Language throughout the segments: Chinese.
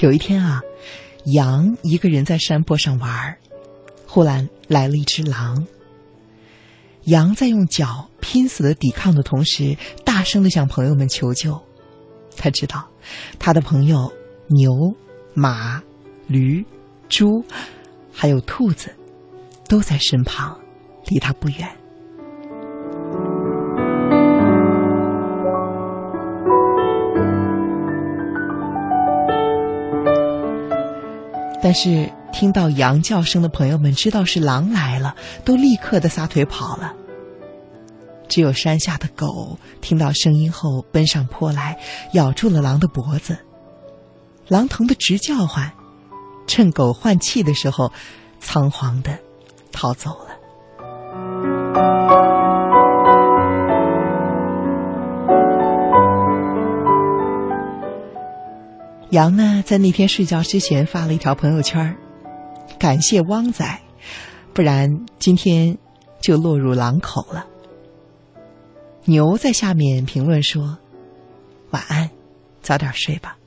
有一天啊，羊一个人在山坡上玩儿，忽然来了一只狼。羊在用脚拼死的抵抗的同时，大声的向朋友们求救。他知道，他的朋友牛、马、驴、猪，还有兔子，都在身旁，离他不远。但是听到羊叫声的朋友们知道是狼来了，都立刻的撒腿跑了。只有山下的狗听到声音后奔上坡来，咬住了狼的脖子。狼疼得直叫唤，趁狗换气的时候，仓皇的逃走了。羊呢，在那天睡觉之前发了一条朋友圈感谢汪仔，不然今天就落入狼口了。牛在下面评论说：“晚安，早点睡吧。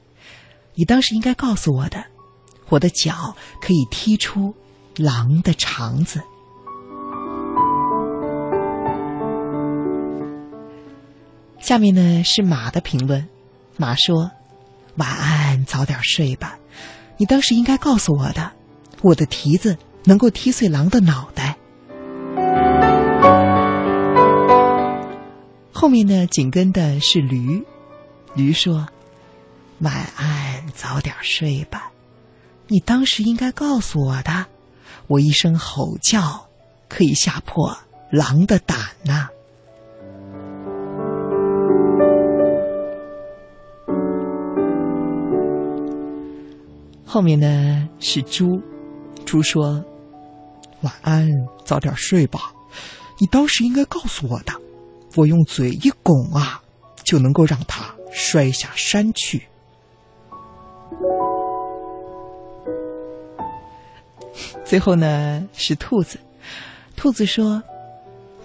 你当时应该告诉我的，我的脚可以踢出狼的肠子。”下面呢是马的评论，马说：“晚安，早点睡吧。你当时应该告诉我的，我的蹄子能够踢碎狼的脑袋。”后面呢，紧跟的是驴。驴说：“晚安，早点睡吧。你当时应该告诉我的，我一声吼叫可以吓破狼的胆呐。”后面呢是猪。猪说：“晚安，早点睡吧。你当时应该告诉我的。”我用嘴一拱啊，就能够让它摔下山去。最后呢，是兔子。兔子说：“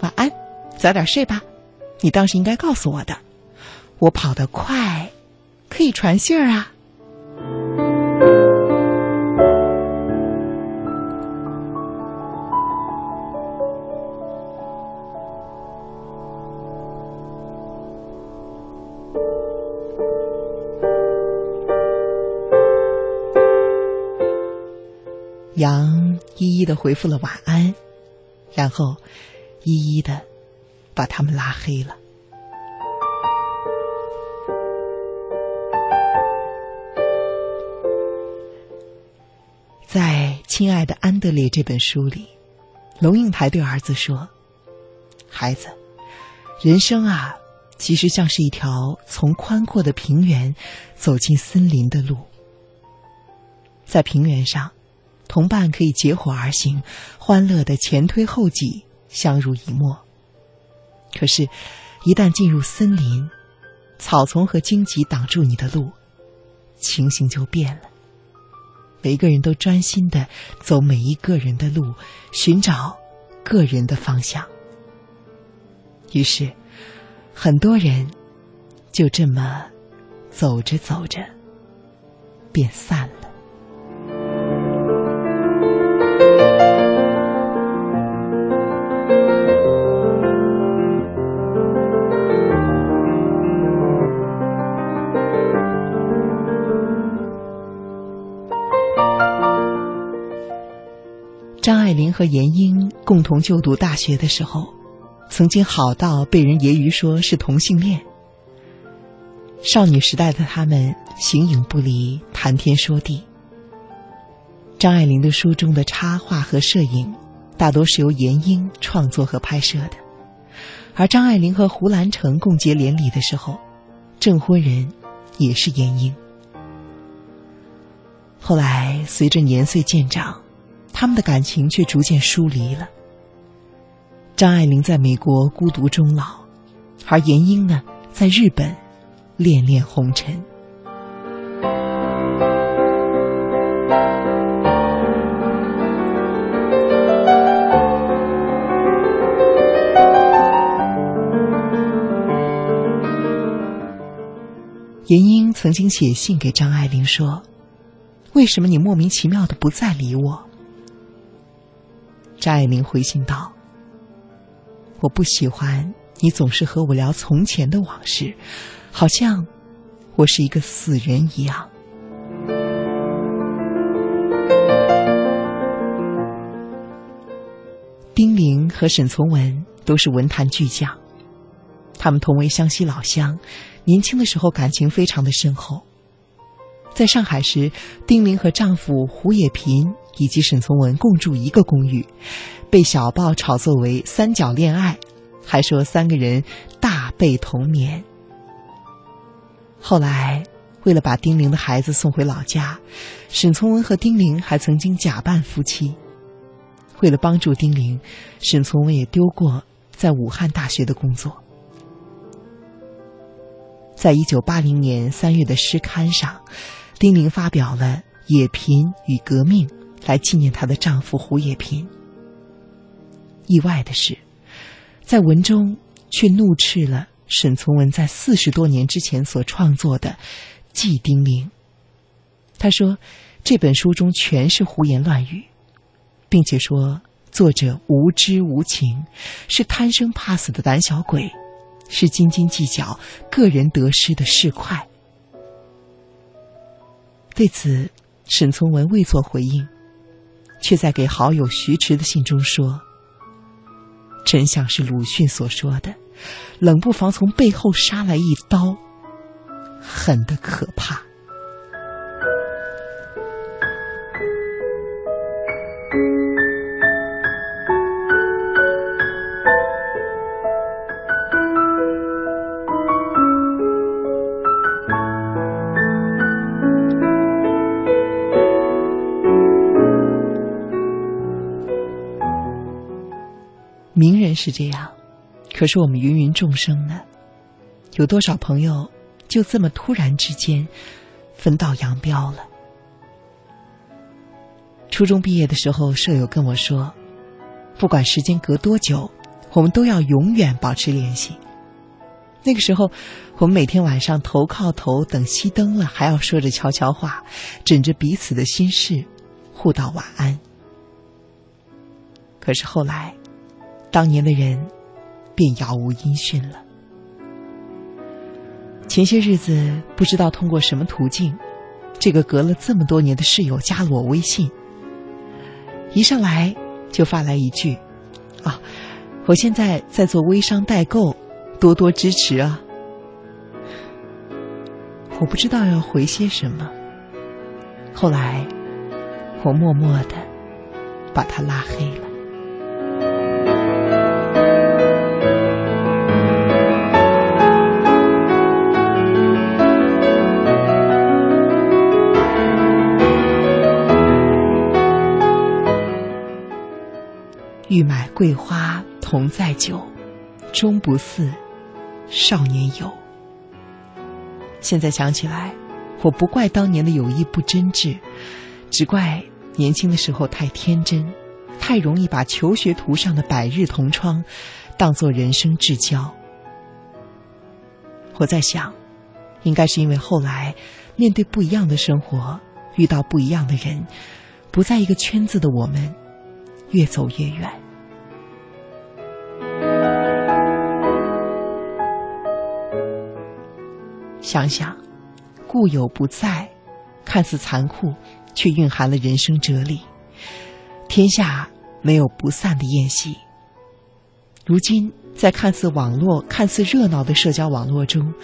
晚安，早点睡吧。你当时应该告诉我的，我跑得快，可以传信儿啊。”杨一一的回复了晚安，然后一一的把他们拉黑了。在《亲爱的安德烈》这本书里，龙应台对儿子说：“孩子，人生啊，其实像是一条从宽阔的平原走进森林的路，在平原上。”同伴可以结伙而行，欢乐的前推后挤，相濡以沫。可是，一旦进入森林，草丛和荆棘挡住你的路，情形就变了。每个人都专心的走每一个人的路，寻找个人的方向。于是，很多人就这么走着走着，便散了。林和闫英共同就读大学的时候，曾经好到被人揶揄说是同性恋。少女时代的他们形影不离，谈天说地。张爱玲的书中的插画和摄影，大多是由闫英创作和拍摄的，而张爱玲和胡兰成共结连理的时候，证婚人也是闫英。后来随着年岁渐长。他们的感情却逐渐疏离了。张爱玲在美国孤独终老，而闫英呢，在日本恋恋红尘。闫英曾经写信给张爱玲说：“为什么你莫名其妙的不再理我？”张爱玲回信道：“我不喜欢你总是和我聊从前的往事，好像我是一个死人一样。”丁玲和沈从文都是文坛巨匠，他们同为湘西老乡，年轻的时候感情非常的深厚。在上海时，丁玲和丈夫胡也频以及沈从文共住一个公寓，被小报炒作为三角恋爱，还说三个人大被同眠。后来，为了把丁玲的孩子送回老家，沈从文和丁玲还曾经假扮夫妻。为了帮助丁玲，沈从文也丢过在武汉大学的工作。在一九八零年三月的诗刊上，丁玲发表了《野贫与革命》，来纪念她的丈夫胡也频。意外的是，在文中却怒斥了沈从文在四十多年之前所创作的《祭丁玲》。他说，这本书中全是胡言乱语。并且说，作者无知无情，是贪生怕死的胆小鬼，是斤斤计较个人得失的市侩。对此，沈从文未作回应，却在给好友徐迟的信中说：“真相是鲁迅所说的，冷不防从背后杀来一刀，狠得可怕。”是这样，可是我们芸芸众生呢？有多少朋友就这么突然之间分道扬镳了？初中毕业的时候，舍友跟我说，不管时间隔多久，我们都要永远保持联系。那个时候，我们每天晚上头靠头等熄灯了，还要说着悄悄话，枕着彼此的心事，互道晚安。可是后来。当年的人，便杳无音讯了。前些日子，不知道通过什么途径，这个隔了这么多年的室友加了我微信。一上来就发来一句：“啊，我现在在做微商代购，多多支持啊！”我不知道要回些什么。后来，我默默的把他拉黑了。欲买桂花同载酒，终不似少年游。现在想起来，我不怪当年的友谊不真挚，只怪年轻的时候太天真，太容易把求学途上的百日同窗当做人生至交。我在想，应该是因为后来面对不一样的生活，遇到不一样的人，不在一个圈子的我们，越走越远。想想，故友不在，看似残酷，却蕴含了人生哲理。天下没有不散的宴席。如今，在看似网络、看似热闹的社交网络中，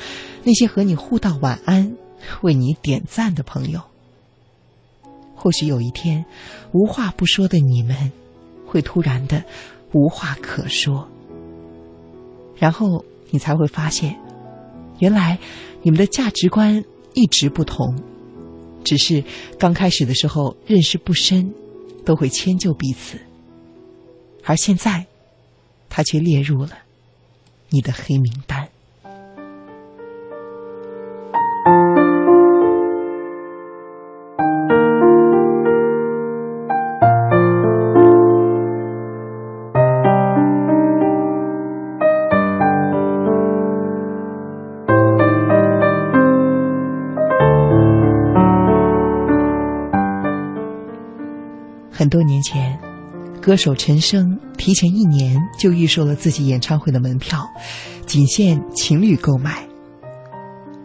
那些和你互道晚安、为你点赞的朋友，或许有一天，无话不说的你们，会突然的无话可说，然后你才会发现，原来。你们的价值观一直不同，只是刚开始的时候认识不深，都会迁就彼此。而现在，他却列入了你的黑名单。很多年前，歌手陈升提前一年就预售了自己演唱会的门票，仅限情侣购买。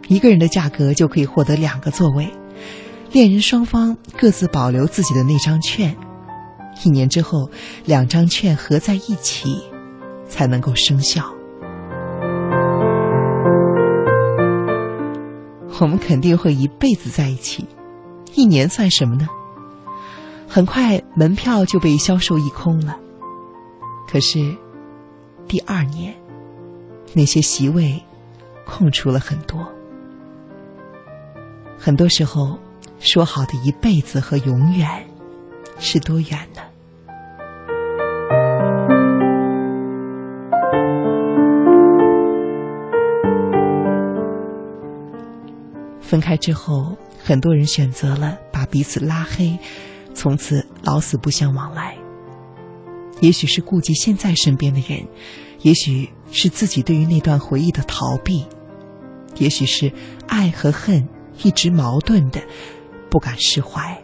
一个人的价格就可以获得两个座位，恋人双方各自保留自己的那张券，一年之后，两张券合在一起，才能够生效。我们肯定会一辈子在一起，一年算什么呢？很快门票就被销售一空了。可是，第二年，那些席位空出了很多。很多时候，说好的一辈子和永远，是多远呢？分开之后，很多人选择了把彼此拉黑，从此老死不相往来。也许是顾及现在身边的人，也许是自己对于那段回忆的逃避，也许是爱和恨。一直矛盾的，不敢释怀。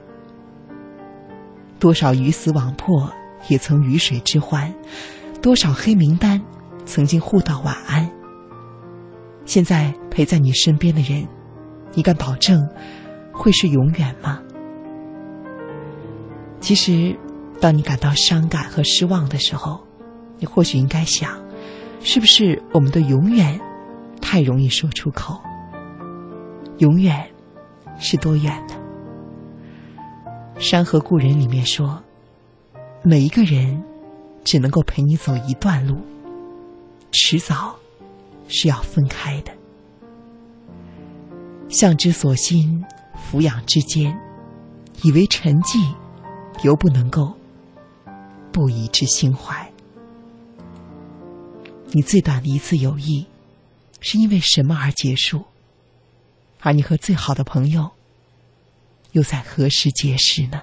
多少鱼死网破，也曾鱼水之欢；多少黑名单，曾经互道晚安。现在陪在你身边的人，你敢保证会是永远吗？其实，当你感到伤感和失望的时候，你或许应该想：是不是我们的永远太容易说出口？永远是多远呢？《山河故人》里面说，每一个人只能够陪你走一段路，迟早是要分开的。向之所欣，俯仰之间，以为沉寂，犹不能够不以之心怀。你最短的一次友谊，是因为什么而结束？而你和最好的朋友，又在何时结识呢？